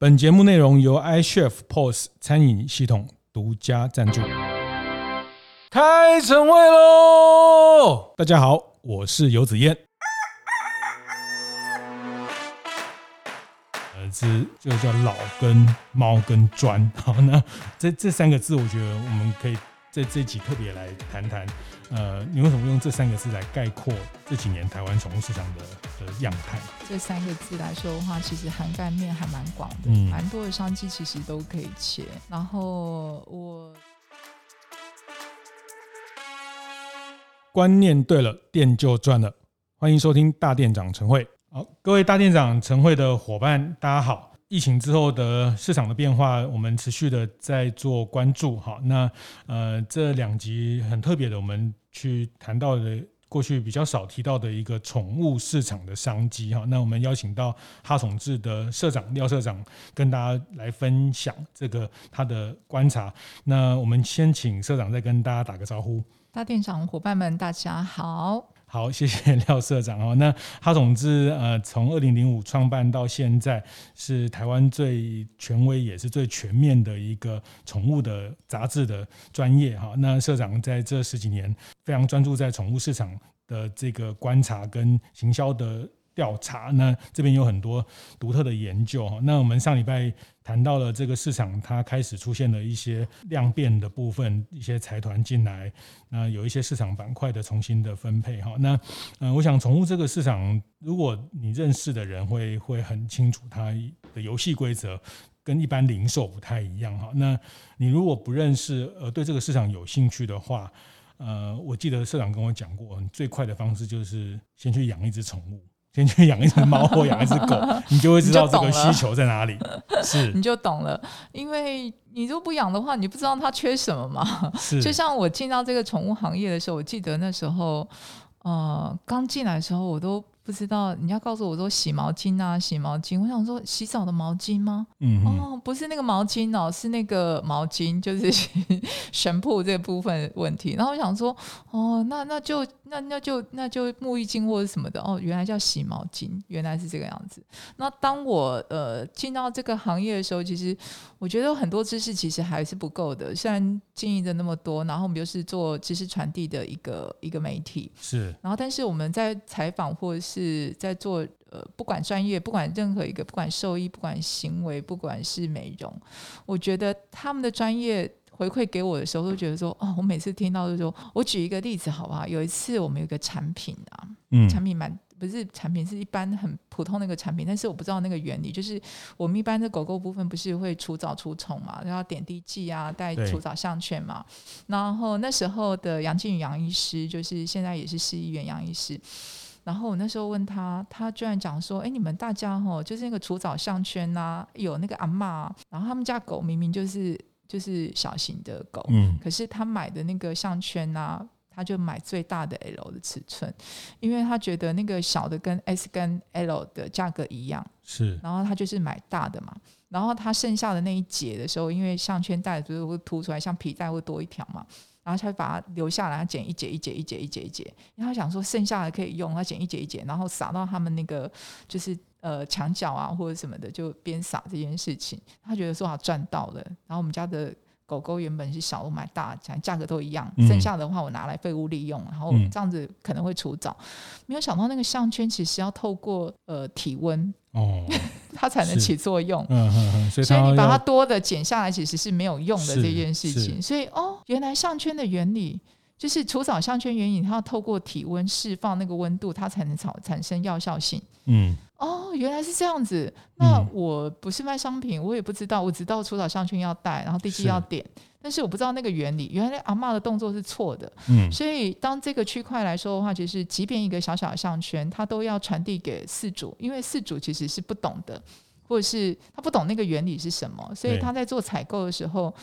本节目内容由 iChef POS 餐饮系统独家赞助。开晨会喽！大家好，我是游子燕。儿子就叫老跟猫跟砖。好，那这这三个字，我觉得我们可以。在这集特别来谈谈，呃，你为什么用这三个字来概括这几年台湾宠物市场的的样态？这三个字来说的话，其实涵盖面还蛮广的，嗯，蛮多的商机其实都可以切。然后我观念对了，店就赚了。欢迎收听大店长晨会。好，各位大店长晨会的伙伴，大家好。疫情之后的市场的变化，我们持续的在做关注。哈，那呃，这两集很特别的，我们去谈到的过去比较少提到的一个宠物市场的商机。哈，那我们邀请到哈宠智的社长廖社长跟大家来分享这个他的观察。那我们先请社长再跟大家打个招呼。大店长伙伴们，大家好。好，谢谢廖社长哦。那哈总之呃，从二零零五创办到现在，是台湾最权威也是最全面的一个宠物的杂志的专业哈。那社长在这十几年非常专注在宠物市场的这个观察跟行销的。调查，那这边有很多独特的研究哈。那我们上礼拜谈到了这个市场，它开始出现了一些量变的部分，一些财团进来，那有一些市场板块的重新的分配哈。那嗯，我想宠物这个市场，如果你认识的人会会很清楚它的游戏规则跟一般零售不太一样哈。那你如果不认识，呃，对这个市场有兴趣的话，呃，我记得社长跟我讲过，最快的方式就是先去养一只宠物。先去养一只猫或养一只狗，你就会知道这个需求在哪里。是，你就懂了。因为你如果不养的话，你不知道它缺什么嘛。是，就像我进到这个宠物行业的时候，我记得那时候，呃，刚进来的时候，我都。不知道，你要告诉我说洗毛巾啊，洗毛巾。我想说洗澡的毛巾吗？嗯，哦，不是那个毛巾哦，是那个毛巾，就是 神铺这部分问题。然后我想说，哦，那那就那那就那就沐浴巾或者什么的哦，原来叫洗毛巾，原来是这个样子。那当我呃进到这个行业的时候，其实我觉得有很多知识其实还是不够的。虽然经营的那么多，然后我们又是做知识传递的一个一个媒体，是。然后但是我们在采访或者是是在做呃，不管专业，不管任何一个，不管兽医，不管行为，不管是美容，我觉得他们的专业回馈给我的时候，都觉得说，哦，我每次听到就说，我举一个例子好不好？有一次我们有一个产品啊，嗯，产品蛮不是产品，是一般很普通的一个产品，但是我不知道那个原理，就是我们一般的狗狗部分不是会除蚤除虫嘛，然后点滴剂啊，带除蚤项圈嘛，然后那时候的杨靖宇杨医师，就是现在也是市议员杨医师。然后我那时候问他，他居然讲说：“哎，你们大家吼，就是那个除蚤项圈呐、啊，有那个阿嬷，然后他们家狗明明就是就是小型的狗，嗯，可是他买的那个项圈呐、啊，他就买最大的 L 的尺寸，因为他觉得那个小的跟 S 跟 L 的价格一样，是，然后他就是买大的嘛，然后他剩下的那一节的时候，因为项圈带就是会凸出来，像皮带会多一条嘛。”然后他把它留下来，他剪一截一截一截一截一截，然后他想说剩下的可以用，他剪一截一截，然后撒到他们那个就是呃墙角啊或者什么的，就边撒这件事情，他觉得说他赚到了。然后我们家的狗狗原本是小，我买大，讲价格都一样，剩下的话我拿来废物利用，然后这样子可能会除蚤。没有想到那个项圈其实要透过呃体温。哦，它才能起作用。嗯嗯嗯，所以你把它多的剪下来，其实是没有用的这件事情。所以哦，原来项圈的原理就是除蚤项圈原理，它要透过体温释放那个温度，它才能产产生药效性。嗯，哦，原来是这样子。那我不是卖商品，我也不知道。我知道除草项圈要带，然后地基要点。但是我不知道那个原理，原来阿嬷的动作是错的，嗯，所以当这个区块来说的话，其实即便一个小小的项圈，它都要传递给四主，因为四主其实是不懂的，或者是他不懂那个原理是什么，所以他在做采购的时候，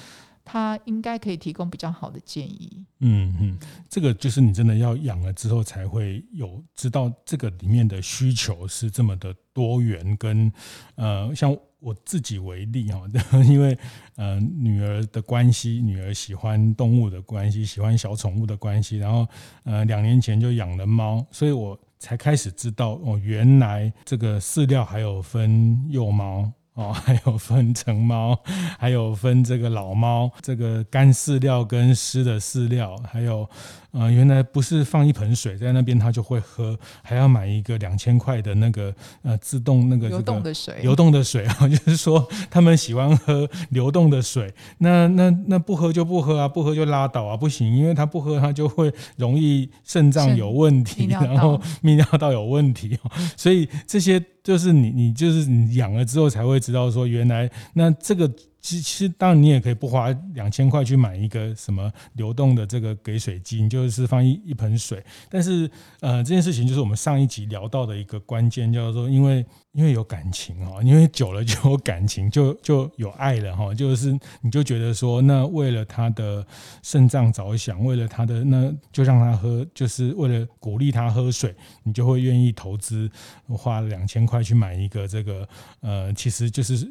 他应该可以提供比较好的建议。嗯嗯，这个就是你真的要养了之后才会有知道这个里面的需求是这么的多元，跟呃像。我自己为例哈，因为呃女儿的关系，女儿喜欢动物的关系，喜欢小宠物的关系，然后呃两年前就养了猫，所以我才开始知道哦，原来这个饲料还有分幼猫哦，还有分成猫，还有分这个老猫，这个干饲料跟湿的饲料，还有呃，原来不是放一盆水在那边它就会喝，还要买一个两千块的那个呃自动那个流动的水，流动的水啊，就是说他们喜欢喝流动的水，那那那不喝就不喝啊，不喝就拉倒啊，不行，因为他不喝他就会容易肾脏有问题，然后泌尿道有问题，所以这些。就是你，你就是你养了之后才会知道说，原来那这个其实当然你也可以不花两千块去买一个什么流动的这个给水机，你就是放一一盆水。但是呃，这件事情就是我们上一集聊到的一个关键，叫做因为。因为有感情哦，因为久了就有感情，就就有爱了哈。就是你就觉得说，那为了他的肾脏着想，为了他的那就让他喝，就是为了鼓励他喝水，你就会愿意投资花两千块去买一个这个呃，其实就是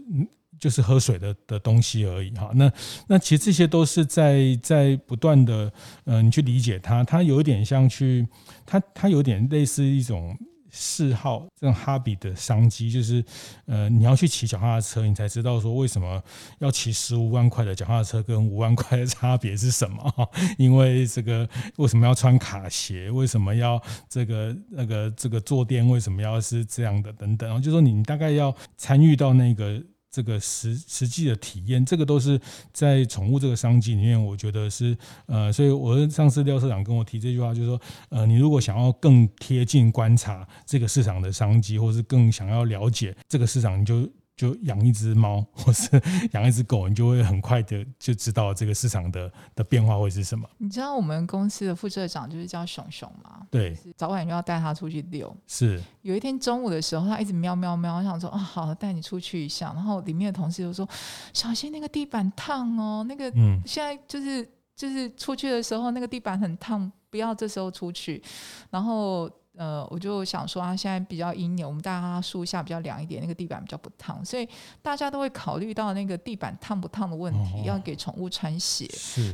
就是喝水的的东西而已哈。那那其实这些都是在在不断的嗯、你去理解它，它有点像去，它它有点类似一种。嗜好这种哈比的商机，就是，呃，你要去骑脚踏车，你才知道说为什么要骑十五万块的脚踏车跟五万块的差别是什么？因为这个为什么要穿卡鞋？为什么要这个那个这个坐垫？为什么要是这样的？等等，就是说你大概要参与到那个。这个实实际的体验，这个都是在宠物这个商机里面，我觉得是呃，所以我上次廖社长跟我提这句话，就是说，呃，你如果想要更贴近观察这个市场的商机，或是更想要了解这个市场，你就。就养一只猫，或是养一只狗，你就会很快的就知道这个市场的的变化会是什么。你知道我们公司的副社长就是叫熊熊吗？对，早晚就要带他出去遛。是，有一天中午的时候，他一直喵喵喵，我想说啊，好，带你出去一下。然后里面的同事就说：“小心那个地板烫哦，那个现在就是就是出去的时候那个地板很烫，不要这时候出去。”然后。呃，我就想说啊，现在比较阴凉，我们大家树下比较凉一点，那个地板比较不烫，所以大家都会考虑到那个地板烫不烫的问题，要给宠物穿鞋。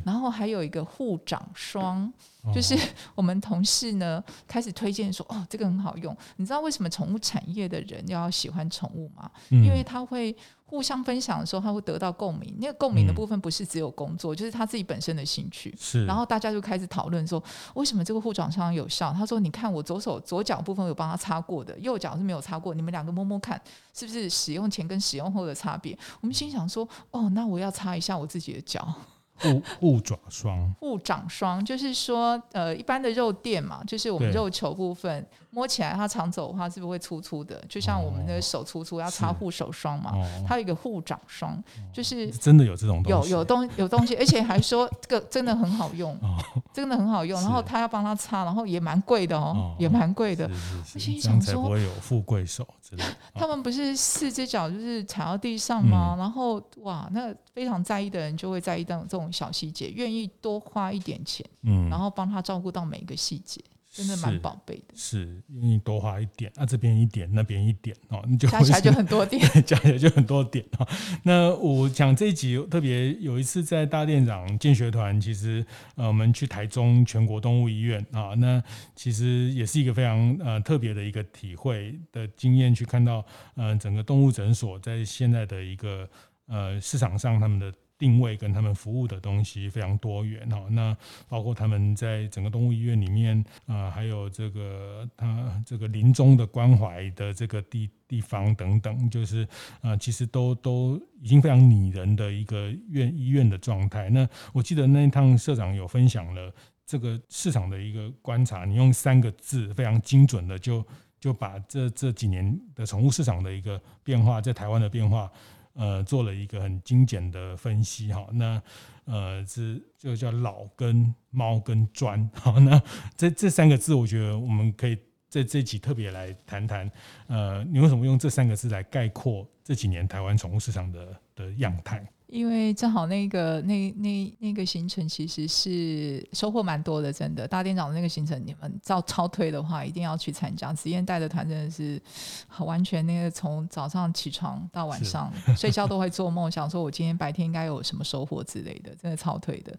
然后还有一个护掌霜，就是 我们同事呢开始推荐说，哦，这个很好用。你知道为什么宠物产业的人要喜欢宠物吗？因为他会。互相分享的时候，他会得到共鸣。那个共鸣的部分不是只有工作，嗯、就是他自己本身的兴趣。是，然后大家就开始讨论说，为什么这个护掌霜有效？他说：“你看我左手左脚部分有帮他擦过的，右脚是没有擦过。你们两个摸摸看，是不是使用前跟使用后的差别？”我们心想说：“哦，那我要擦一下我自己的脚。”护护爪霜，护掌霜就是说，呃，一般的肉垫嘛，就是我们肉球部分摸起来，它长走的话是不是会粗粗的？就像我们的手粗粗，要擦护手霜嘛。它有一个护掌霜，就是真的有这种东西，有有东有东西，而且还说这个真的很好用，真的很好用。然后他要帮他擦，然后也蛮贵的哦，也蛮贵的。我心想说，不会有富贵手之类。他们不是四只脚就是踩到地上吗？然后哇，那非常在意的人就会在意到这种。小细节，愿意多花一点钱，嗯，然后帮他照顾到每一个细节，真的蛮宝贝的。是愿意多花一点，啊，这边一点，那边一点哦，你就 加起来就很多点，加起来就很多点哦。那我讲这一集特别有一次在大店长建学团，其实呃，我们去台中全国动物医院啊，那其实也是一个非常呃特别的一个体会的经验，去看到呃整个动物诊所在现在的一个呃市场上他们的。定位跟他们服务的东西非常多元哈，那包括他们在整个动物医院里面啊，还有这个他这个临终的关怀的这个地地方等等，就是啊，其实都都已经非常拟人的一个院医院的状态。那我记得那一趟社长有分享了这个市场的一个观察，你用三个字非常精准的就就把这这几年的宠物市场的一个变化，在台湾的变化。呃，做了一个很精简的分析哈，那呃是就叫老跟猫跟砖，好，那这这三个字，我觉得我们可以在这集特别来谈谈，呃，你为什么用这三个字来概括这几年台湾宠物市场的的样态？因为正好那个那那那个行程其实是收获蛮多的，真的。大店长的那个行程，你们照超推的话，一定要去参加。紫燕带的团真的是完全那个从早上起床到晚上睡觉都会做梦，想说我今天白天应该有什么收获之类的，真的超推的。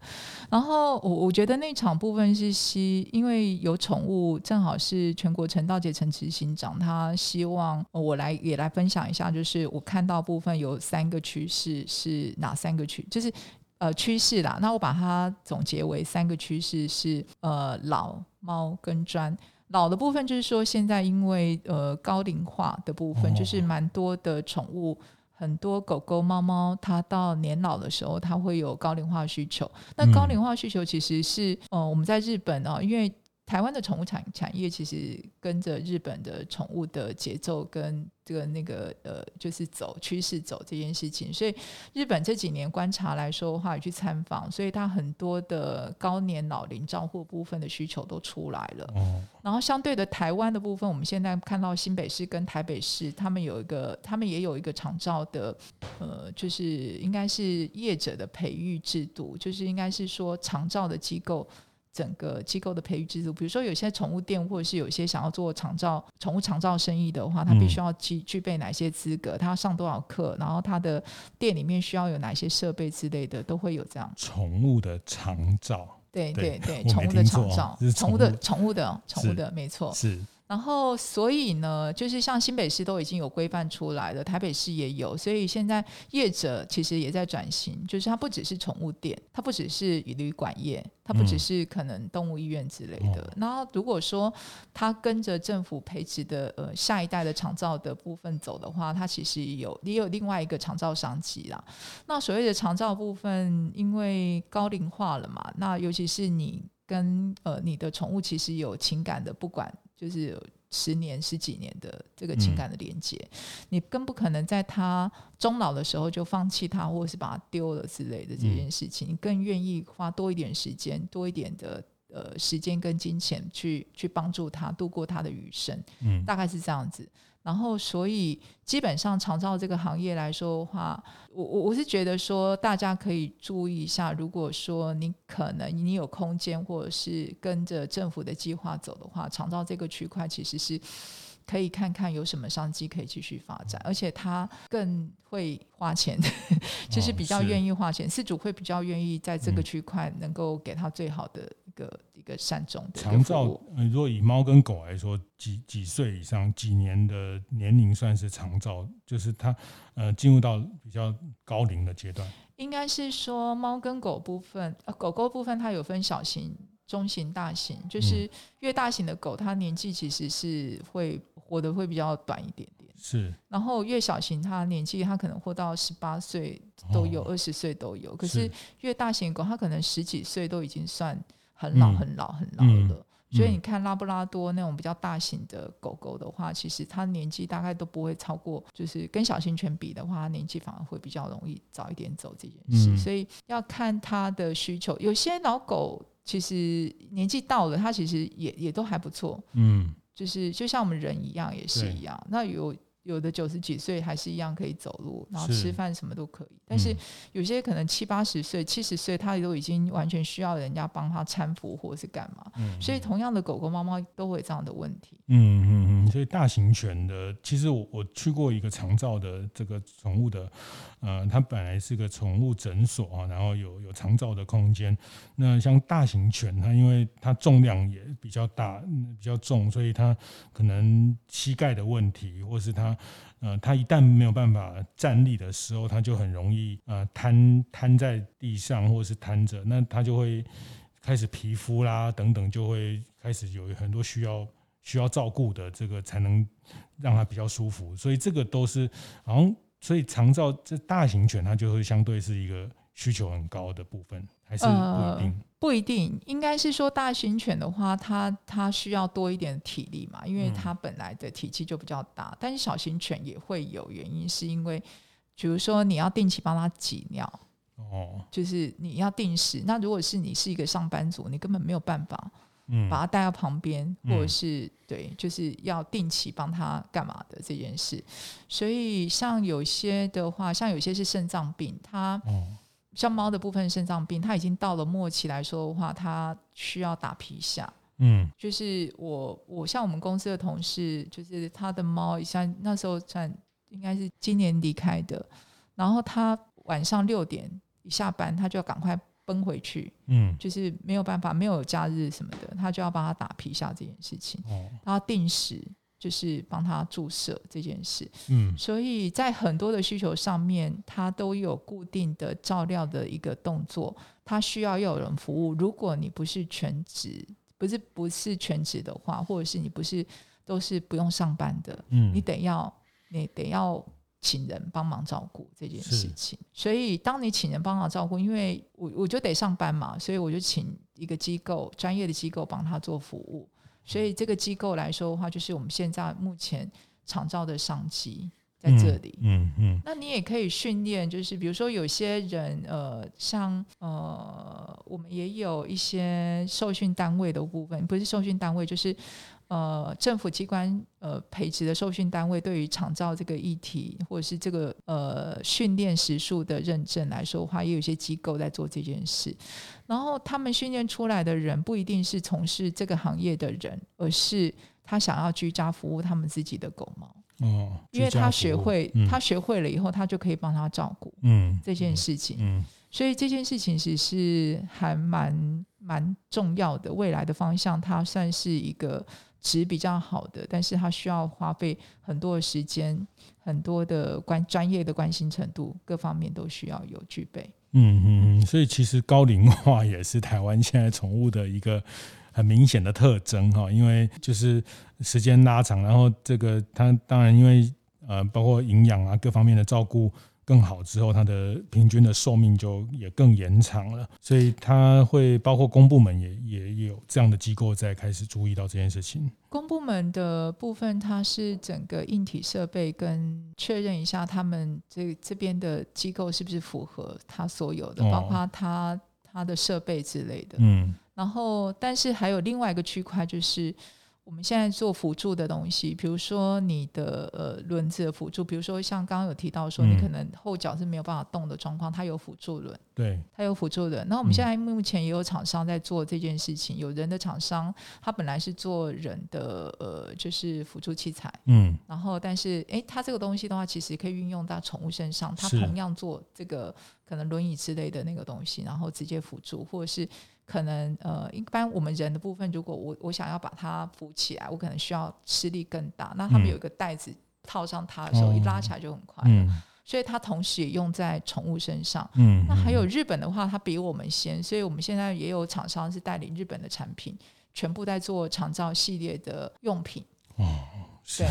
然后我我觉得那场部分是希，因为有宠物，正好是全国陈道杰陈执行长，他希望我来也来分享一下，就是我看到部分有三个趋势，是哪三个区？就是呃趋势啦。那我把它总结为三个趋势是呃老猫跟专。老的部分就是说，现在因为呃高龄化的部分，就是蛮多的宠物，很多狗狗、猫猫，它到年老的时候，它会有高龄化需求。那高龄化需求其实是呃我们在日本啊，因为台湾的宠物产产业其实跟着日本的宠物的节奏跟这个那个呃，就是走趋势走这件事情，所以日本这几年观察来说的话，也去参访，所以它很多的高年老龄照护部分的需求都出来了。然后相对的台湾的部分，我们现在看到新北市跟台北市，他们有一个，他们也有一个长照的，呃，就是应该是业者的培育制度，就是应该是说长照的机构。整个机构的培育制度，比如说有些宠物店，或者是有些想要做长照、宠物长照生意的话，他必须要具具备哪些资格？他要上多少课？然后他的店里面需要有哪些设备之类的，都会有这样。宠物的长照，对对对，宠物的长照，宠物的宠物的宠物的，没错，是。然后，所以呢，就是像新北市都已经有规范出来了，台北市也有，所以现在业者其实也在转型，就是它不只是宠物店，它不只是旅馆业，它不只是可能动物医院之类的。嗯、然后，如果说它跟着政府培植的呃下一代的长照的部分走的话，它其实有也有另外一个长照商机啦。那所谓的长照部分，因为高龄化了嘛，那尤其是你跟呃你的宠物其实有情感的，不管。就是有十年、十几年的这个情感的连接，嗯、你更不可能在他终老的时候就放弃他，或者是把他丢了之类的这件事情。你更愿意花多一点时间、多一点的呃时间跟金钱去去帮助他度过他的余生。嗯，大概是这样子。然后，所以基本上长照这个行业来说的话，我我我是觉得说，大家可以注意一下，如果说你可能你有空间，或者是跟着政府的计划走的话，长照这个区块其实是可以看看有什么商机可以继续发展，而且他更会花钱，就是比较愿意花钱，事主会比较愿意在这个区块能够给他最好的一个。一个善终的长照，如果以猫跟狗来说，几几岁以上，几年的年龄算是长照，就是它呃进入到比较高龄的阶段。应该是说猫跟狗部分，呃，狗狗部分它有分小型、中型、大型，就是越大型的狗，它年纪其实是会活得会比较短一点点。是，然后越小型，它年纪它可能活到十八岁都有，二十岁都有。可是越大型狗，它可能十几岁都已经算。很老很老很老的，所以你看拉布拉多那种比较大型的狗狗的话，其实它年纪大概都不会超过，就是跟小型犬比的话，它年纪反而会比较容易早一点走这件事。嗯、所以要看它的需求，有些老狗其实年纪到了，它其实也也都还不错。嗯，就是就像我们人一样，也是一样。那有。有的九十几岁还是一样可以走路，然后吃饭什么都可以。是但是有些可能七八十岁、七十岁，他都已经完全需要人家帮他搀扶或是干嘛。嗯、所以同样的狗狗、猫猫都会有这样的问题。嗯嗯嗯。所以大型犬的，其实我我去过一个长照的这个宠物的，呃，它本来是个宠物诊所啊，然后有有长照的空间。那像大型犬，它因为它重量也比较大，比较重，所以它可能膝盖的问题，或是它。呃，他一旦没有办法站立的时候，他就很容易呃瘫瘫在地上，或者是瘫着，那他就会开始皮肤啦等等，就会开始有很多需要需要照顾的，这个才能让他比较舒服。所以这个都是，好像所以长照这大型犬，它就会相对是一个需求很高的部分，还是不一定。呃不一定，应该是说大型犬的话，它它需要多一点体力嘛，因为它本来的体积就比较大。嗯、但是小型犬也会有原因，是因为比如说你要定期帮它挤尿，哦，就是你要定时。那如果是你是一个上班族，你根本没有办法，嗯，把它带到旁边，嗯、或者是对，就是要定期帮它干嘛的这件事。所以像有些的话，像有些是肾脏病，它。哦像猫的部分肾脏病，它已经到了末期来说的话，它需要打皮下。嗯，就是我我像我们公司的同事，就是他的猫，像那时候算应该是今年离开的，然后他晚上六点一下班，他就要赶快奔回去。嗯，就是没有办法，没有假日什么的，他就要帮他打皮下这件事情。哦，他定时。就是帮他注射这件事。嗯，所以在很多的需求上面，他都有固定的照料的一个动作，他需要要有人服务。如果你不是全职，不是不是全职的话，或者是你不是都是不用上班的，嗯，你得要你得要。请人帮忙照顾这件事情，所以当你请人帮忙照顾，因为我我就得上班嘛，所以我就请一个机构专业的机构帮他做服务。所以这个机构来说的话，就是我们现在目前常造的商机。在这里。嗯嗯，嗯，那你也可以训练，就是比如说有些人，呃，像呃，我们也有一些受训单位的部分，不是受训单位，就是。呃，政府机关呃培植的受训单位对于长照这个议题，或者是这个呃训练时数的认证来说的话，也有一些机构在做这件事。然后他们训练出来的人不一定是从事这个行业的人，而是他想要居家服务他们自己的狗猫。哦，因为他学会，嗯、他学会了以后，他就可以帮他照顾。嗯，这件事情。嗯。嗯所以这件事情其实是还蛮蛮重要的，未来的方向，它算是一个值比较好的，但是它需要花费很多的时间，很多的关专业的关心程度，各方面都需要有具备。嗯嗯嗯，所以其实高龄化也是台湾现在宠物的一个很明显的特征哈，因为就是时间拉长，然后这个它当然因为呃包括营养啊各方面的照顾。更好之后，它的平均的寿命就也更延长了，所以它会包括公部门也也有这样的机构在开始注意到这件事情。公部门的部分，它是整个硬体设备跟确认一下他们这这边的机构是不是符合它所有的，包括它它的设备之类的。嗯，然后但是还有另外一个区块就是。我们现在做辅助的东西，比如说你的呃轮子的辅助，比如说像刚刚有提到说你可能后脚是没有办法动的状况，它有辅助轮，对，它有辅助轮。那我们现在目前也有厂商在做这件事情，有人的厂商，他本来是做人的呃就是辅助器材，嗯，然后但是诶，它这个东西的话，其实可以运用到宠物身上，它同样做这个可能轮椅之类的那个东西，然后直接辅助或者是。可能呃，一般我们人的部分，如果我我想要把它扶起来，我可能需要吃力更大。那他们有一个袋子套上它的时候，嗯、一拉起来就很快。嗯，所以它同时也用在宠物身上。嗯，那还有日本的话，它比我们先，所以我们现在也有厂商是代理日本的产品，全部在做长照系列的用品。哦，对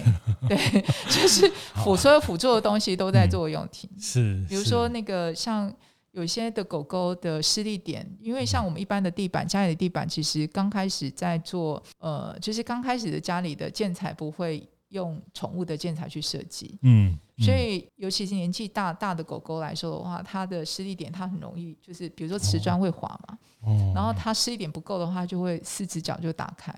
对，就是辅所有辅助的东西都在做用品。嗯、是，比如说那个像。有些的狗狗的施力点，因为像我们一般的地板，家里的地板其实刚开始在做，呃，就是刚开始的家里的建材不会用宠物的建材去设计，嗯，所以尤其是年纪大大的狗狗来说的话，它的施力点它很容易就是，比如说瓷砖会滑嘛，哦，然后它施力点不够的话，就会四只脚就打开，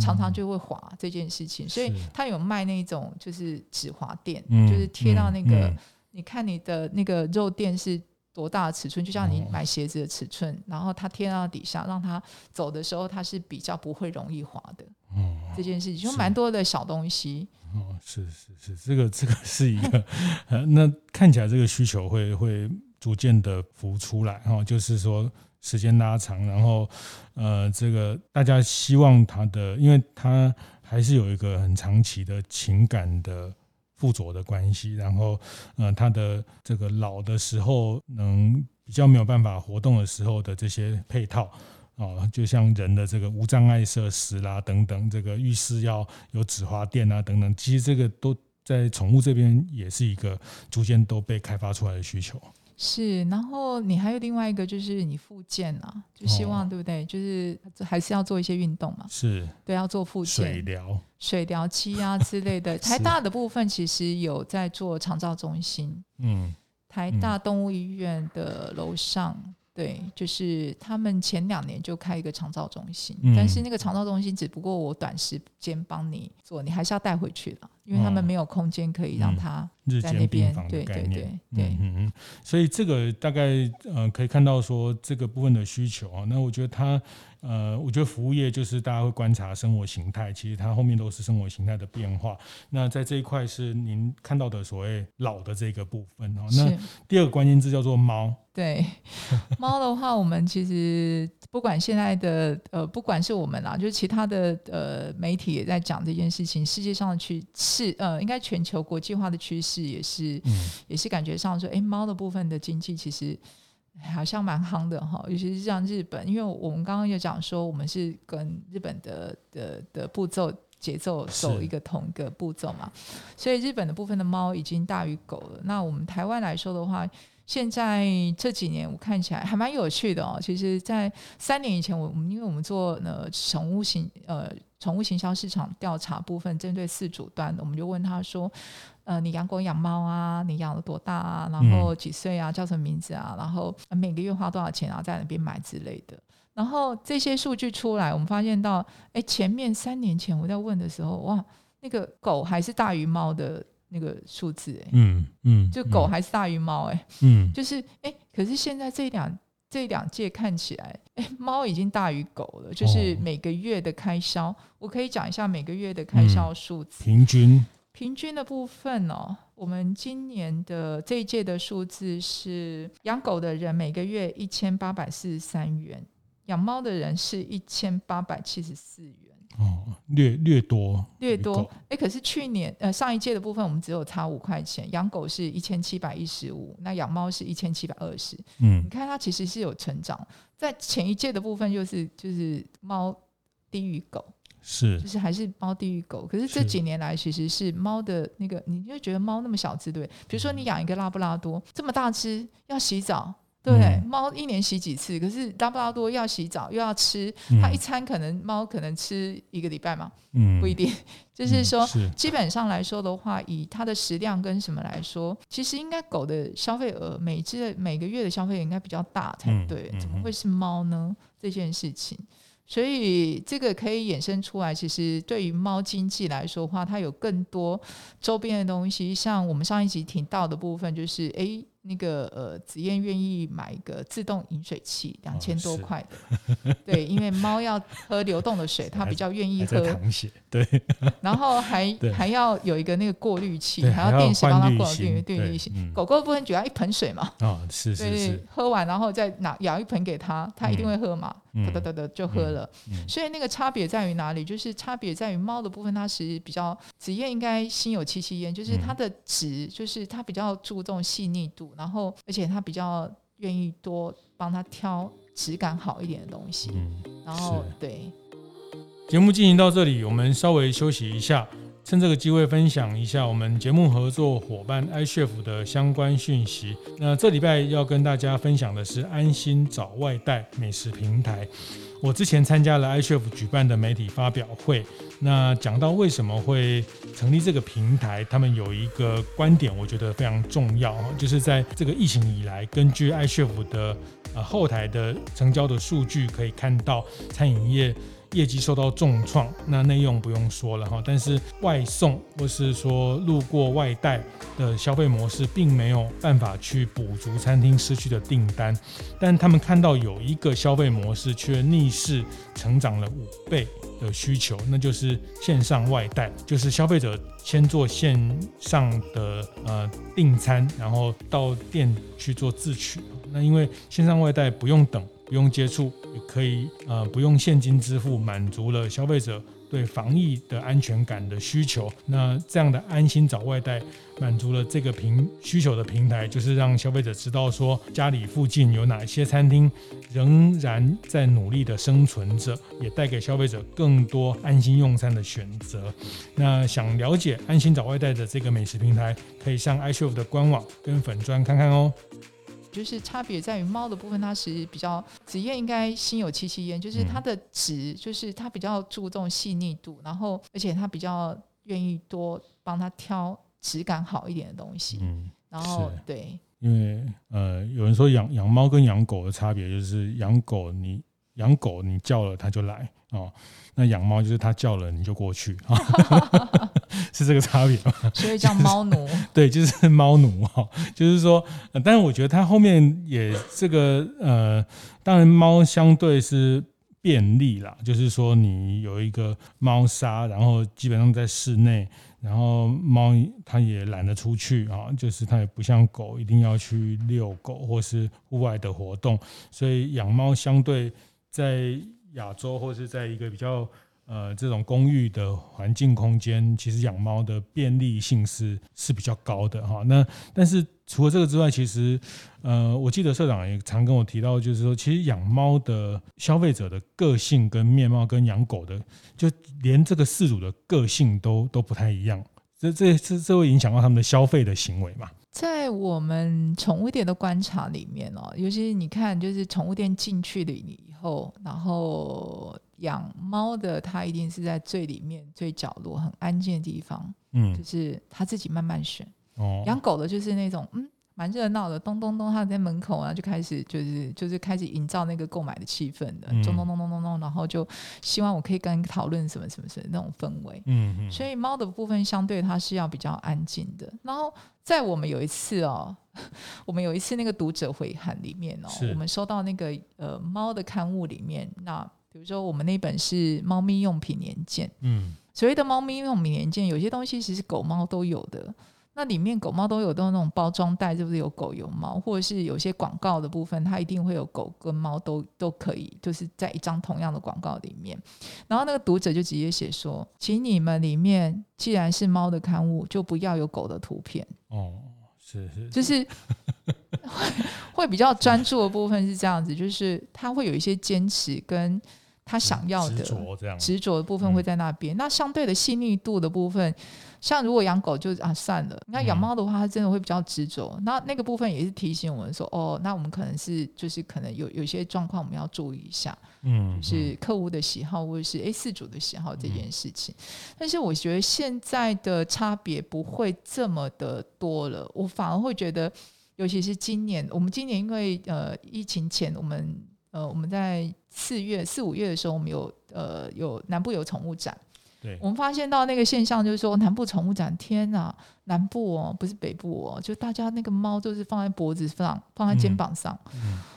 常常就会滑这件事情，所以它有卖那种就是止滑垫，就是贴到那个，你看你的那个肉垫是。多大的尺寸？就像你买鞋子的尺寸，哦、然后它贴到底下，让它走的时候，它是比较不会容易滑的。哦，这件事情就蛮多的小东西。哦，是是是，这个这个是一个，呃，那看起来这个需求会会逐渐的浮出来哈、哦，就是说时间拉长，然后呃，这个大家希望它的，因为它还是有一个很长期的情感的。附着的关系，然后，呃，他的这个老的时候能比较没有办法活动的时候的这些配套，啊，就像人的这个无障碍设施啦等等，这个浴室要有纸花垫啊等等，其实这个都在宠物这边也是一个逐渐都被开发出来的需求。是，然后你还有另外一个，就是你复健啊，就希望、哦、对不对？就是还是要做一些运动嘛。是，对，要做复健、水疗、水疗期啊之类的。台大的部分其实有在做长照中心。嗯，台大动物医院的楼上。对，就是他们前两年就开一个长照中心，嗯、但是那个长照中心只不过我短时间帮你做，你还是要带回去了，因为他们没有空间可以让他在那边。嗯、对对对对，嗯嗯嗯，所以这个大概呃可以看到说这个部分的需求啊，那我觉得它。呃，我觉得服务业就是大家会观察生活形态，其实它后面都是生活形态的变化。那在这一块是您看到的所谓老的这个部分哦。那第二个关键字叫做猫，对，猫的话，我们其实不管现在的呃，不管是我们啦，就是其他的呃媒体也在讲这件事情。世界上的趋势，呃，应该全球国际化的趋势也是，嗯、也是感觉上说，哎，猫的部分的经济其实好像蛮夯的哈。尤其是像日本，因为我们刚刚有讲说，我们是跟日本的的的步骤节奏走一个同一个步骤嘛，所以日本的部分的猫已经大于狗了。那我们台湾来说的话，现在这几年我看起来还蛮有趣的哦。其实，在三年以前，我们因为我们做呢宠物行呃宠物行销市场调查部分，针对饲主端的，我们就问他说：呃，你养狗养猫啊？你养了多大啊？然后几岁啊？叫什么名字啊？然后每个月花多少钱啊？在哪边买之类的。然后这些数据出来，我们发现到，哎，前面三年前我在问的时候，哇，那个狗还是大于猫的。那个数字哎，嗯嗯，就狗还是大于猫哎，嗯，就是哎，可是现在这两这两届看起来，哎，猫已经大于狗了，就是每个月的开销，我可以讲一下每个月的开销数字，平均。平均的部分哦，我们今年的这一届的数字是养狗的人每个月一千八百四十三元，养猫的人是一千八百七十四元。哦，略略多，略多。哎、欸，可是去年呃上一届的部分，我们只有差五块钱。养狗是一千七百一十五，那养猫是一千七百二十。嗯，你看它其实是有成长。在前一届的部分，就是就是猫低于狗，是就是还是猫低于狗。可是这几年来，其实是猫的那个，你就觉得猫那么小只，对不对？比如说你养一个拉布拉多，这么大只，要洗澡。对，猫一年洗几次？可是拉布拉多要洗澡又要吃，它一餐可能猫可能吃一个礼拜嘛，嗯，不一定。就是说，是基本上来说的话，以它的食量跟什么来说，其实应该狗的消费额每只的每个月的消费额应该比较大才对，怎么会是猫呢？这件事情，所以这个可以衍生出来，其实对于猫经济来说的话，它有更多周边的东西，像我们上一集提到的部分，就是诶。那个呃，紫燕愿意买一个自动饮水器，两千多块的，哦、对，因为猫要喝流动的水，它比较愿意喝。淌血，对。然后还 还要有一个那个过滤器，还要电池帮它过滤对滤芯。狗狗部分主要一盆水嘛？哦，是是是。喝完然后再拿舀一盆给它，它一定会喝嘛？哒哒哒哒就喝了。嗯嗯、所以那个差别在于哪里？就是差别在于猫的部分，它是比较紫燕应该心有戚戚焉，就是它的值，就是它比较注重细腻度。然后，而且他比较愿意多帮他挑质感好一点的东西。嗯，然后对。节目进行到这里，我们稍微休息一下，趁这个机会分享一下我们节目合作伙伴 iChef 的相关讯息。那这礼拜要跟大家分享的是安心找外带美食平台。我之前参加了 iChef 举办的媒体发表会，那讲到为什么会成立这个平台，他们有一个观点，我觉得非常重要，就是在这个疫情以来，根据 iChef 的呃后台的成交的数据，可以看到餐饮业。业绩受到重创，那内用不用说了哈，但是外送或是说路过外带的消费模式，并没有办法去补足餐厅失去的订单，但他们看到有一个消费模式却逆势成长了五倍的需求，那就是线上外带，就是消费者先做线上的呃订餐，然后到店去做自取，那因为线上外带不用等。不用接触，也可以呃不用现金支付，满足了消费者对防疫的安全感的需求。那这样的安心找外带，满足了这个平需求的平台，就是让消费者知道说家里附近有哪些餐厅仍然在努力的生存着，也带给消费者更多安心用餐的选择。那想了解安心找外带的这个美食平台，可以上 iChef 的官网跟粉砖看看哦。就是差别在于猫的部分，它是比较紫燕应该心有戚戚焉，就是它的直，就是它比较注重细腻度，然后而且它比较愿意多帮它挑质感好一点的东西。嗯，然后对，因为呃，有人说养养猫跟养狗的差别就是养狗你养狗你叫了它就来哦，那养猫就是它叫了你就过去啊。是这个差别吗？所以叫猫奴。对，就是猫奴哈，就是说，呃，但是我觉得它后面也这个呃，当然猫相对是便利啦，就是说你有一个猫砂，然后基本上在室内，然后猫它也懒得出去啊，就是它也不像狗一定要去遛狗或是户外的活动，所以养猫相对在亚洲或是在一个比较呃这种公寓的环境空间，其实养猫的便利性是是比较高的哈。那但是除了这个之外，其实呃我记得社长也常跟我提到，就是说其实养猫的消费者的个性跟面貌跟养狗的就。连这个饲主的个性都都不太一样，这这这这会影响到他们的消费的行为嘛？在我们宠物店的观察里面哦，尤其是你看，就是宠物店进去了以后，然后养猫的它一定是在最里面、最角落、很安静的地方，嗯，就是它自己慢慢选。哦，养狗的就是那种嗯。蛮热闹的，咚咚咚，他在门口啊，就开始就是就是开始营造那个购买的气氛的，咚咚咚咚咚咚，然后就希望我可以跟你讨论什么什么什么那种氛围。嗯嗯。所以猫的部分相对它是要比较安静的。然后在我们有一次哦，我们有一次那个读者回函里面哦，我们收到那个呃猫的刊物里面，那比如说我们那本是猫咪用品年鉴，嗯，所谓的猫咪用品年鉴，有些东西其实狗猫都有的。那里面狗猫都有都那种包装袋，是不是有狗有猫？或者是有些广告的部分，它一定会有狗跟猫都都可以，就是在一张同样的广告里面。然后那个读者就直接写说：“请你们里面既然是猫的刊物，就不要有狗的图片。”哦，是是，就是会会比较专注的部分是这样子，就是他会有一些坚持跟他想要的执着，这样执着的部分会在那边。嗯、那相对的细腻度的部分。像如果养狗就啊算了，那养猫的话，它真的会比较执着。嗯、那那个部分也是提醒我们说，哦，那我们可能是就是可能有有些状况我们要注意一下，嗯，就是客户的喜好或者是诶饲主的喜好这件事情。嗯、但是我觉得现在的差别不会这么的多了，我反而会觉得，尤其是今年，我们今年因为呃疫情前，我们呃我们在四月四五月的时候，我们有呃有南部有宠物展。对我们发现到那个现象，就是说南部宠物展，天呐，南部哦，不是北部哦，就大家那个猫都是放在脖子上，放在肩膀上，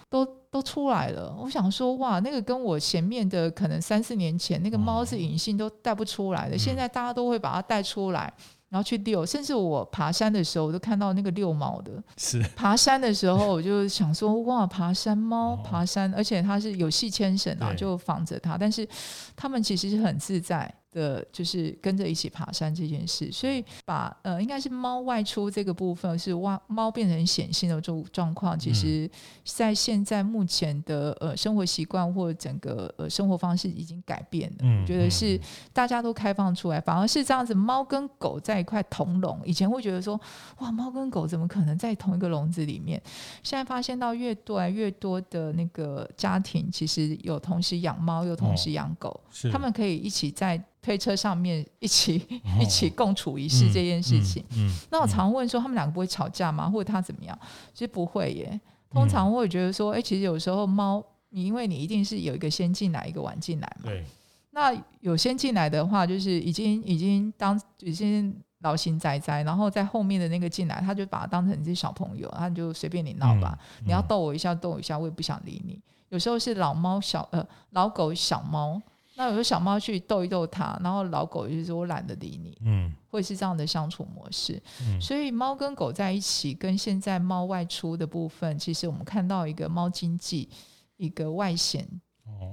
都都出来了。我想说，哇，那个跟我前面的可能三四年前那个猫是隐性都带不出来的，哦、现在大家都会把它带出来，然后去遛。甚至我爬山的时候，我都看到那个遛猫的。是爬山的时候，我就想说，哇，爬山猫爬山，而且它是有细牵绳啊，就防着它，但是它们其实是很自在。的就是跟着一起爬山这件事，所以把呃，应该是猫外出这个部分是哇猫变成显性的状状况，其实，在现在目前的呃生活习惯或整个呃生活方式已经改变了。觉得是大家都开放出来，反而是这样子，猫跟狗在一块同笼，以前会觉得说，哇，猫跟狗怎么可能在同一个笼子里面？现在发现到越多来越多的那个家庭，其实有同时养猫又同时养狗，哦，他们可以一起在。推车上面一起一起共处一室这件事情，哦嗯嗯嗯、那我常问说他们两个不会吵架吗？或者他怎么样？其实不会耶。通常我会觉得说，哎、欸，其实有时候猫，你因为你一定是有一个先进来，一个晚进来嘛。对。那有先进来的话，就是已经已经当已经老神在在，然后在后面的那个进来，他就把它当成你是小朋友，他就随便你闹吧。你要逗我一下，逗我一下，我也不想理你。有时候是老猫小呃老狗小猫。那有时候小猫去逗一逗它，然后老狗就是说我懒得理你，嗯，会是这样的相处模式。嗯，所以猫跟狗在一起，跟现在猫外出的部分，其实我们看到一个猫经济，一个外显，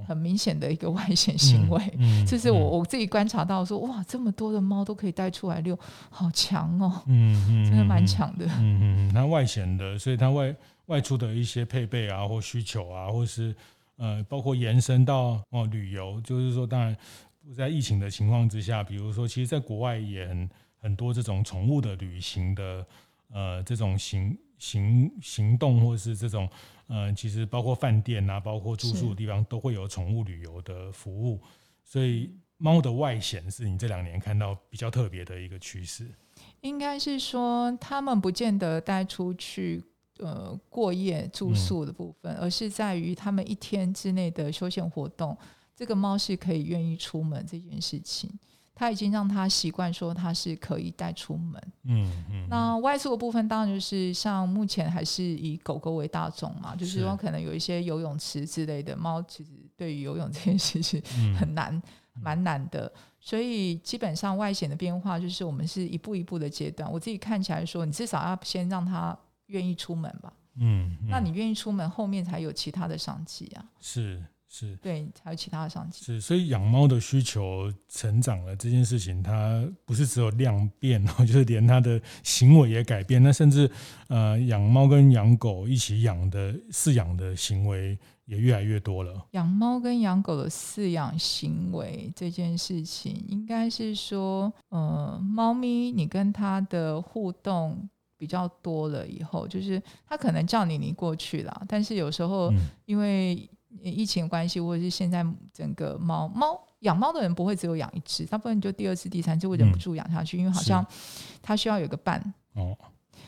很明显的一个外显行为。嗯，这 是我我自己观察到说，哇，这么多的猫都可以带出来遛，好强哦，嗯嗯，真的蛮强的。嗯嗯，它外显的，所以它外外出的一些配备啊，或需求啊，或是。呃，包括延伸到哦旅游，就是说，当然在疫情的情况之下，比如说，其实在国外也很很多这种宠物的旅行的呃这种行行行动，或是这种呃，其实包括饭店啊，包括住宿的地方都会有宠物旅游的服务，所以猫的外显是你这两年看到比较特别的一个趋势。应该是说，他们不见得带出去。呃，过夜住宿的部分，嗯、而是在于他们一天之内的休闲活动，这个猫是可以愿意出门这件事情，它已经让它习惯说它是可以带出门。嗯嗯。嗯，那外出的部分，当然就是像目前还是以狗狗为大众嘛，就是说可能有一些游泳池之类的猫，其实对于游泳这件事情很难。嗯蛮难的。所以基本上外显的变化就是我们是一步一步的阶段。我自己看起来说，你至少要先让他愿意出门吧。嗯，嗯，那你愿意出门，后面才有其他的商机啊。是。是对，才有其他的商机。是，所以养猫的需求成长了这件事情，它不是只有量变哦，就是连它的行为也改变。那甚至呃，养猫跟养狗一起养的饲养的行为也越来越多了。养猫跟养狗的饲养行为这件事情，应该是说，呃，猫咪你跟它的互动比较多了以后，就是他可能叫你你过去了，但是有时候因为疫情关系，或者是现在整个猫猫养猫的人不会只有养一只，大部分就第二次、第三次会忍不住养下去，嗯、因为好像它需要有个伴。哦，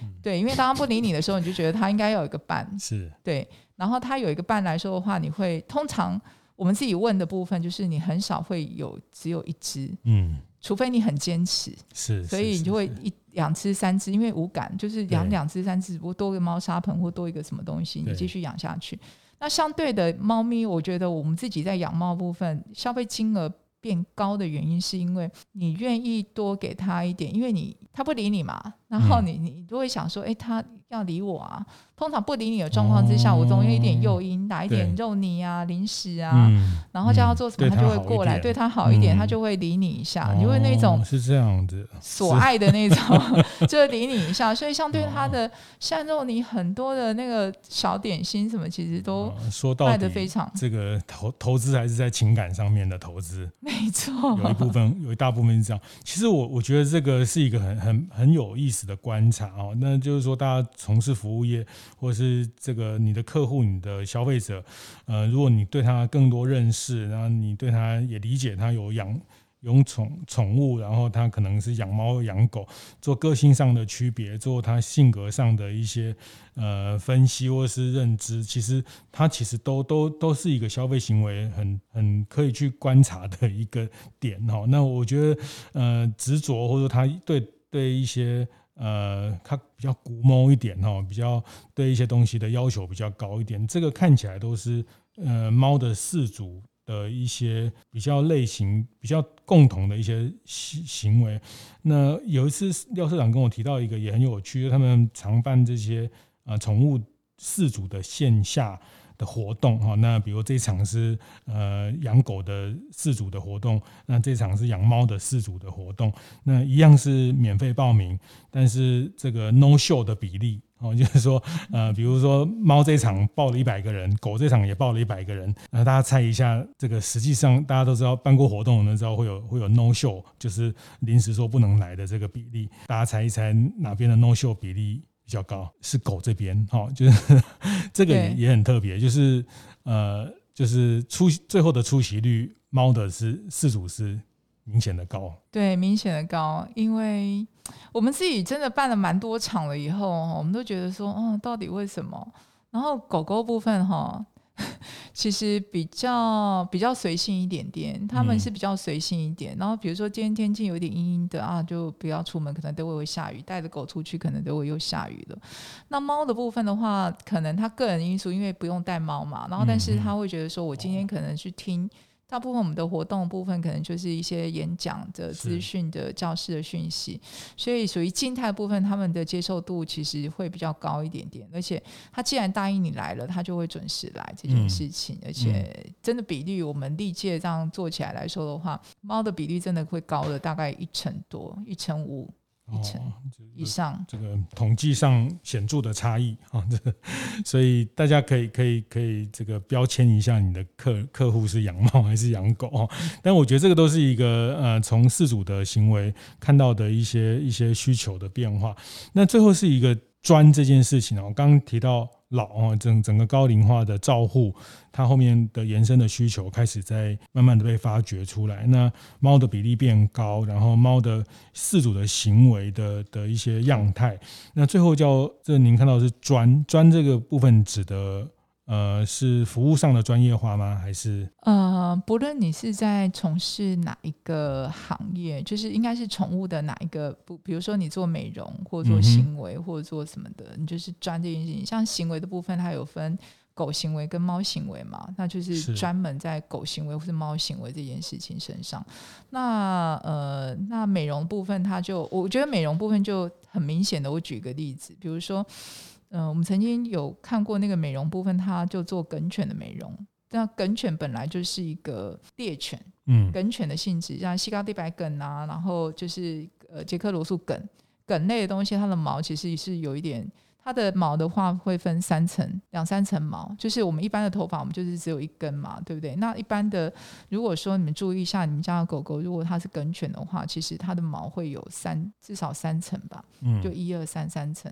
嗯、对，因为当他不理你的时候，你就觉得他应该要有一个伴。是，对。然后他有一个伴来说的话，你会通常我们自己问的部分就是你很少会有只有一只，嗯，除非你很坚持。是，所以你就会一两只、三只，因为无感，就是养两只、三只，不过多个猫砂盆或多一个什么东西，你继续养下去。那相对的，猫咪，我觉得我们自己在养猫部分消费金额变高的原因，是因为你愿意多给它一点，因为你它不理你嘛，然后你你都会想说，哎，他要理我啊。通常不理你的状况之下，我总有一点诱因，打一点肉泥啊、零食啊，然后叫他做什么，他就会过来，对他好一点，他就会理你一下，因为那种是这样子，所爱的那种，就是理你一下。所以像对他的像肉泥很多的那个小点心什么，其实都卖的非常。这个投投资还是在情感上面的投资，没错，有一部分有一大部分是这样。其实我我觉得这个是一个很很很有意思的观察哦，那就是说大家从事服务业。或者是这个你的客户、你的消费者，呃，如果你对他更多认识，然后你对他也理解，他有养有宠宠物，然后他可能是养猫养狗，做个性上的区别，做他性格上的一些呃分析或是认知，其实他其实都都都是一个消费行为很很可以去观察的一个点哈。那我觉得呃执着或者说他对对一些。呃，它比较古猫一点哈，比较对一些东西的要求比较高一点。这个看起来都是呃猫的饲主的一些比较类型、比较共同的一些行行为。那有一次廖社长跟我提到一个也很有趣，他们常办这些呃宠物饲主的线下。的活动哈，那比如这场是呃养狗的饲主的活动，那这场是养猫的饲主的活动，那一样是免费报名，但是这个 no show 的比例哦，就是说呃，比如说猫这场报了一百个人，狗这场也报了一百个人，那大家猜一下，这个实际上大家都知道办过活动的知道会有会有 no show，就是临时说不能来的这个比例，大家猜一猜哪边的 no show 比例？比较高是狗这边哈，就是 这个也也很特别，就是呃，就是出最后的出席率，猫的是四组是明显的高，对，明显的高，因为我们自己真的办了蛮多场了以后，我们都觉得说，哦，到底为什么？然后狗狗部分哈。其实比较比较随性一点点，他们是比较随性一点。嗯、然后比如说今天天气有点阴阴的啊，就不要出门，可能都会会下雨。带着狗出去，可能都会又下雨了。那猫的部分的话，可能他个人因素，因为不用带猫嘛，然后但是他会觉得说，我今天可能去听。大部分我们的活动部分可能就是一些演讲的资讯的教室的讯息，所以属于静态部分，他们的接受度其实会比较高一点点。而且他既然答应你来了，他就会准时来这件事情。而且真的比率，我们历届这样做起来来说的话，猫的比例真的会高了大概一成多，一成五。一成以上，这个统计上显著的差异啊，这个，所以大家可以可以可以这个标签一下你的客客户是养猫还是养狗，但我觉得这个都是一个呃从饲主的行为看到的一些一些需求的变化。那最后是一个砖这件事情，哦刚刚提到。老哦，整整个高龄化的照护，它后面的延伸的需求开始在慢慢的被发掘出来。那猫的比例变高，然后猫的饲主的行为的的一些样态，那最后叫这您看到是砖砖这个部分指的。呃，是服务上的专业化吗？还是呃，不论你是在从事哪一个行业，就是应该是宠物的哪一个不，比如说你做美容或做行为或者做什么的，嗯、你就是专这件事情。像行为的部分，它有分狗行为跟猫行为嘛，那就是专门在狗行为或是猫行为这件事情身上。那呃，那美容部分，它就我觉得美容部分就很明显的，我举个例子，比如说，嗯、呃，我们曾经有看过那个美容部分，它就做梗犬的美容。那梗犬本来就是一个猎犬，嗯，梗犬的性质，像西高地白梗啊，然后就是呃捷克罗素梗梗类的东西，它的毛其实是有一点，它的毛的话会分三层，两三层毛，就是我们一般的头发，我们就是只有一根嘛，对不对？那一般的，如果说你们注意一下，你们家的狗狗，如果它是梗犬的话，其实它的毛会有三至少三层吧，嗯，就一二三三层。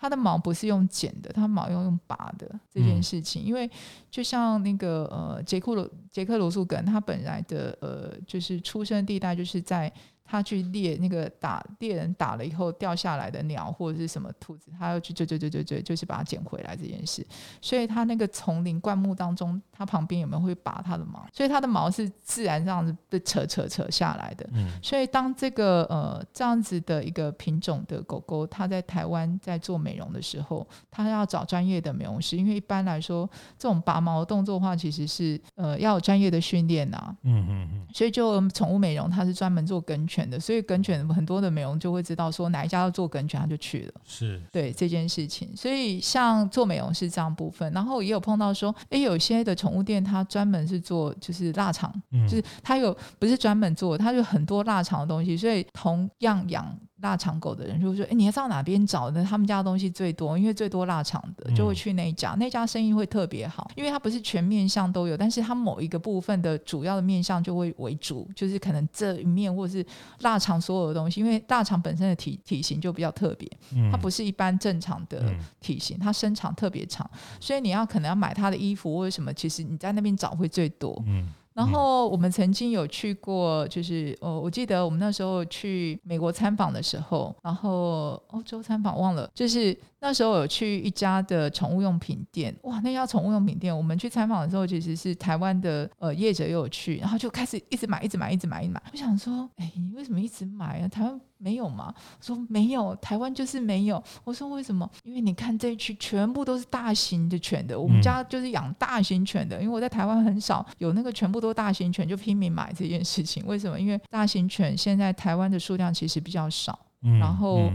它的毛不是用剪的，它毛要用拔的这件事情，嗯、因为就像那个呃杰克罗杰克罗素梗，它本来的呃就是出生地带就是在。他去猎那个打猎人打了以后掉下来的鸟或者是什么兔子，他要去追追追追追，就是把它捡回来这件事。所以他那个丛林灌木当中，他旁边有没有会拔它的毛？所以它的毛是自然这样子被扯扯扯下来的。嗯。所以当这个呃这样子的一个品种的狗狗，它在台湾在做美容的时候，它要找专业的美容师，因为一般来说这种拔毛的动作的话，其实是呃要有专业的训练呐。嗯嗯嗯。所以就宠物美容，它是专门做梗犬。的，所以梗犬很多的美容就会知道说哪一家要做梗犬，他就去了。是对这件事情，所以像做美容是这样部分，然后也有碰到说，哎，有些的宠物店它专门是做就是腊肠，嗯、就是它有不是专门做，它有很多腊肠的东西，所以同样养。腊肠狗的人就会说：“哎，你要知道哪边找呢？他们家的东西最多，因为最多腊肠的，就会去那一家。嗯、那家生意会特别好，因为它不是全面向都有，但是它某一个部分的主要的面向就会为主，就是可能这一面或者是腊肠所有的东西。因为腊肠本身的体体型就比较特别，它不是一般正常的体型，它身长特别长，所以你要可能要买它的衣服或者什么，其实你在那边找会最多。嗯。”然后我们曾经有去过，就是哦，我记得我们那时候去美国参访的时候，然后欧洲参访忘了，就是。那时候有去一家的宠物用品店，哇，那家宠物用品店，我们去采访的时候，其实是台湾的呃业者也有去，然后就开始一直买，一直买，一直买，一直买。我想说，哎，你为什么一直买啊？台湾没有吗？说没有，台湾就是没有。我说为什么？因为你看这一区全部都是大型的犬的，我们家就是养大型犬的，因为我在台湾很少有那个全部都大型犬，就拼命买这件事情。为什么？因为大型犬现在台湾的数量其实比较少。然后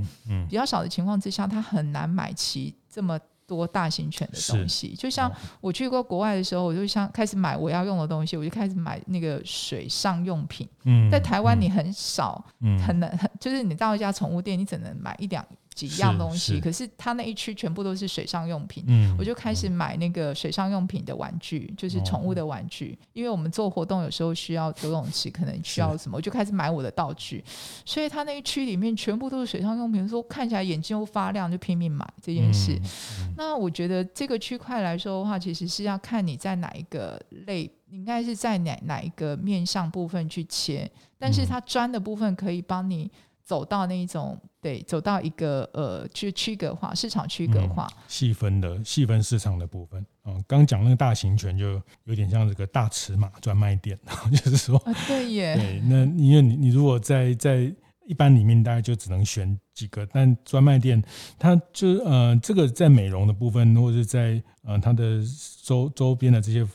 比较少的情况之下，他很难买齐这么多大型犬的东西。就像我去过国外的时候，我就想开始买我要用的东西，我就开始买那个水上用品。嗯在台湾你很少，很难，很就是你到一家宠物店，你只能买一两。几样东西，可是他那一区全部都是水上用品，嗯、我就开始买那个水上用品的玩具，嗯、就是宠物的玩具，哦、因为我们做活动有时候需要游泳池，可能需要什么，我就开始买我的道具，所以他那一区里面全部都是水上用品，说看起来眼睛又发亮，就拼命买这件事。那我觉得这个区块来说的话，其实是要看你在哪一个类，你应该是在哪哪一个面向部分去切，但是它专的部分可以帮你。走到那一种，对，走到一个呃，去区隔化市场区隔化、嗯、细分的细分市场的部分。嗯，刚讲那个大型犬就有点像这个大尺码专卖店，就是说，啊、对耶，对，那因为你你如果在在一般里面，大概就只能选几个，但专卖店它就呃，这个在美容的部分，或者是在呃它的周周边的这些。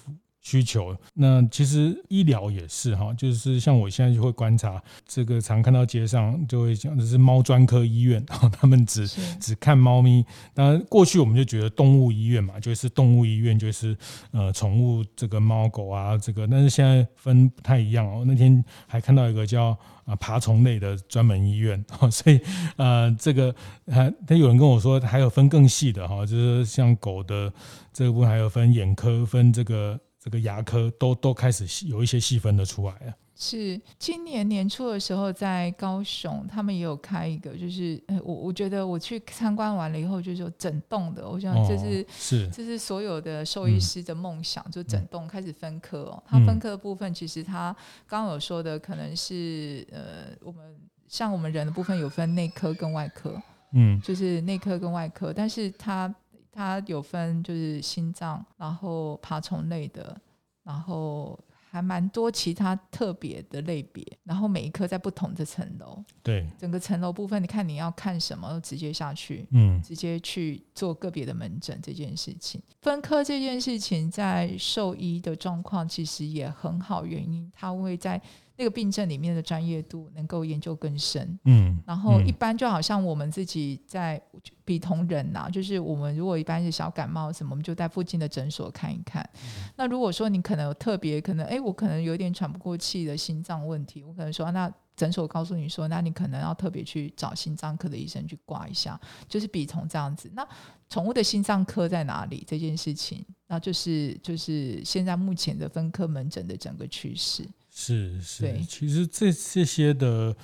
需求，那其实医疗也是哈，就是像我现在就会观察，这个常看到街上就会讲的是猫专科医院，他们只只看猫咪。当然过去我们就觉得动物医院嘛，就是动物医院就是呃宠物这个猫狗啊这个，但是现在分不太一样哦。那天还看到一个叫啊爬虫类的专门医院，所以呃这个还他有人跟我说还有分更细的哈，就是像狗的这个部分还有分眼科分这个。这个牙科都都开始有一些细分的出来了。是今年年初的时候，在高雄，他们也有开一个，就是我我觉得我去参观完了以后，就是有整栋的，我想这是、哦、是这是所有的兽医师的梦想，嗯、就整栋开始分科哦。它分科的部分，其实它刚刚有说的，可能是呃，我们像我们人的部分有分内科跟外科，嗯，就是内科跟外科，但是它。它有分，就是心脏，然后爬虫类的，然后还蛮多其他特别的类别，然后每一科在不同的层楼。对，整个层楼部分，你看你要看什么，直接下去，嗯，直接去做个别的门诊这件事情。分科这件事情，在兽医的状况其实也很好，原因它会在。那个病症里面的专业度能够研究更深，嗯，然后一般就好像我们自己在比同仁呐、啊，就是我们如果一般是小感冒什么，我们就在附近的诊所看一看。嗯、那如果说你可能有特别可能，哎，我可能有点喘不过气的心脏问题，我可能说、啊、那诊所告诉你说，那你可能要特别去找心脏科的医生去挂一下，就是比同这样子。那宠物的心脏科在哪里？这件事情，那就是就是现在目前的分科门诊的整个趋势。是是，其实这这些的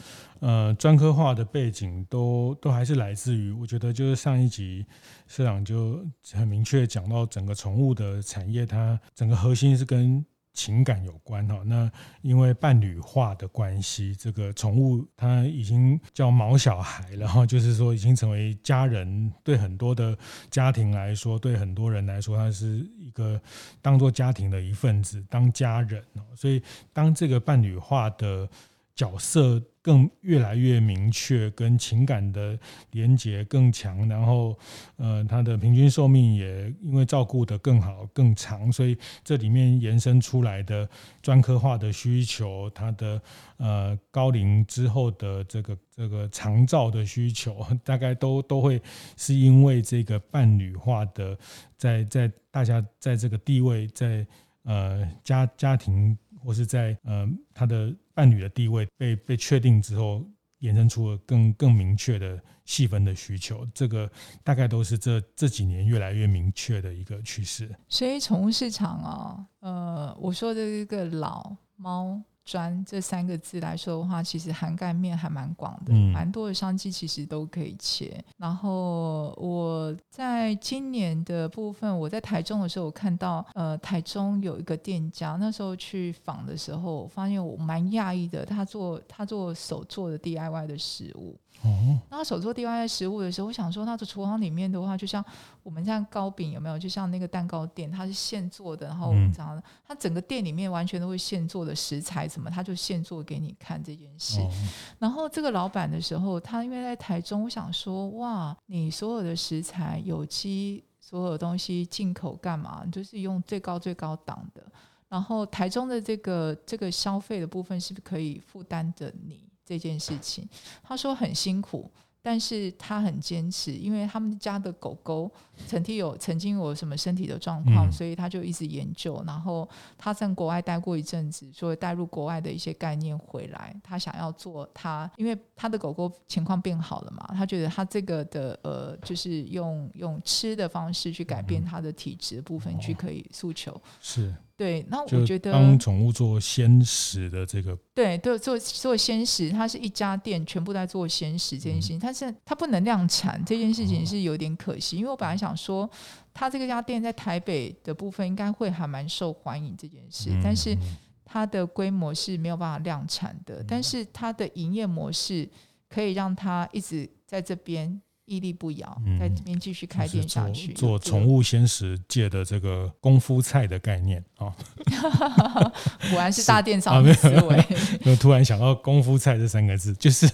呃专科化的背景都都还是来自于，我觉得就是上一集社长就很明确讲到整个宠物的产业，它整个核心是跟。情感有关哈，那因为伴侣化的关系，这个宠物它已经叫毛小孩然后，就是说已经成为家人。对很多的家庭来说，对很多人来说，它是一个当做家庭的一份子，当家人。所以当这个伴侣化的角色更越来越明确，跟情感的连结更强，然后，呃，它的平均寿命也因为照顾得更好更长，所以这里面延伸出来的专科化的需求，它的呃高龄之后的这个这个长照的需求，大概都都会是因为这个伴侣化的在在大家在这个地位在呃家家庭或是在呃他的。伴侣的地位被被确定之后，衍生出了更更明确的细分的需求，这个大概都是这这几年越来越明确的一个趋势。所以宠物市场啊，呃，我说的这个老猫。专这三个字来说的话，其实涵盖面还蛮广的，蛮、嗯、多的商机其实都可以切。然后我在今年的部分，我在台中的时候，我看到呃台中有一个店家，那时候去访的时候，我发现我蛮讶异的，他做他做手做的 DIY 的食物。哦，那他手做 DIY 食物的时候，我想说，他的厨房里面的话，就像我们像糕饼有没有？就像那个蛋糕店，它是现做的，然后我们这样，他整个店里面完全都会现做的食材，什么他就现做给你看这件事。然后这个老板的时候，他因为在台中，我想说，哇，你所有的食材有机，所有东西进口干嘛？就是用最高最高档的。然后台中的这个这个消费的部分，是不是可以负担着你？这件事情，他说很辛苦，但是他很坚持，因为他们家的狗狗曾经有曾经有什么身体的状况，所以他就一直研究。然后他在国外待过一阵子，所以带入国外的一些概念回来，他想要做他，因为他的狗狗情况变好了嘛，他觉得他这个的呃，就是用用吃的方式去改变他的体质部分，去可以诉求是。对，那我觉得帮宠物做鲜食的这个，对对，做做鲜食，它是一家店全部在做鲜食这件事情，但是它不能量产这件事情是有点可惜，因为我本来想说，它这个家店在台北的部分应该会还蛮受欢迎这件事，但是它的规模是没有办法量产的，但是它的营业模式可以让它一直在这边。屹立不摇，在这边继续开店下去，嗯、做宠物鲜食界的这个功夫菜的概念啊，哦、果然是大电商的思维。就突然想到“功夫菜”这三个字，就是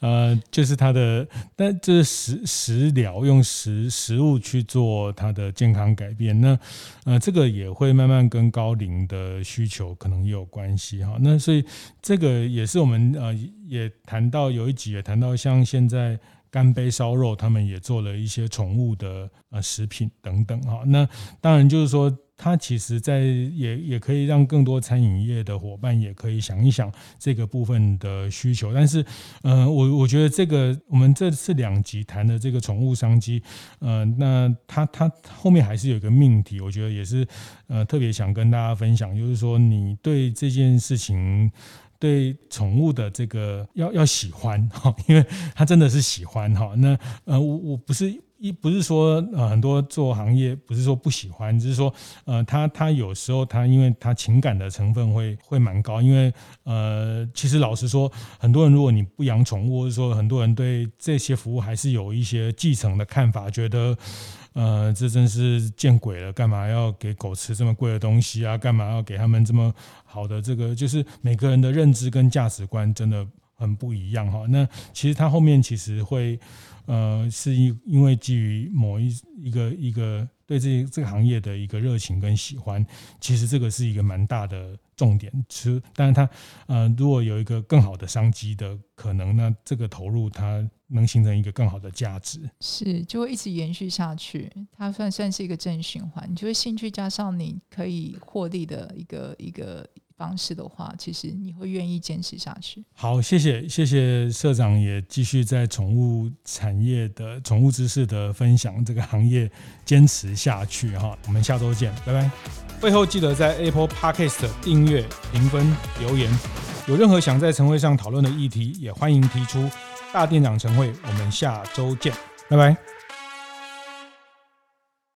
呃，就是它的，但这是食食疗，用食食物去做它的健康改变。那呃，这个也会慢慢跟高龄的需求可能也有关系哈。那所以这个也是我们呃也谈到有一集也谈到，像现在。干杯烧肉，他们也做了一些宠物的呃食品等等哈。那当然就是说，它其实在也也可以让更多餐饮业的伙伴也可以想一想这个部分的需求。但是，呃，我我觉得这个我们这次两集谈的这个宠物商机，呃，那它它后面还是有一个命题，我觉得也是呃特别想跟大家分享，就是说你对这件事情。对宠物的这个要要喜欢哈，因为他真的是喜欢哈。那呃，我我不是一不是说呃很多做行业不是说不喜欢，只是说呃他他有时候他因为他情感的成分会会蛮高，因为呃其实老实说，很多人如果你不养宠物，或者说很多人对这些服务还是有一些继承的看法，觉得呃，这真是见鬼了，干嘛要给狗吃这么贵的东西啊？干嘛要给他们这么好的这个？就是每个人的认知跟价值观真的很不一样哈。那其实他后面其实会。呃，是因因为基于某一一个一个对这这个行业的一个热情跟喜欢，其实这个是一个蛮大的重点。其实，但是他呃，如果有一个更好的商机的可能，那这个投入他能形成一个更好的价值，是就会一直延续下去。它算算是一个正循环，你就会兴趣加上你可以获利的一个一个。方式的话，其实你会愿意坚持下去。好，谢谢谢谢社长，也继续在宠物产业的宠物知识的分享，这个行业坚持下去哈。我们下周见，拜拜。会后记得在 Apple Podcast 订阅、评分、留言。有任何想在晨会上讨论的议题，也欢迎提出。大店长晨会，我们下周见，拜拜。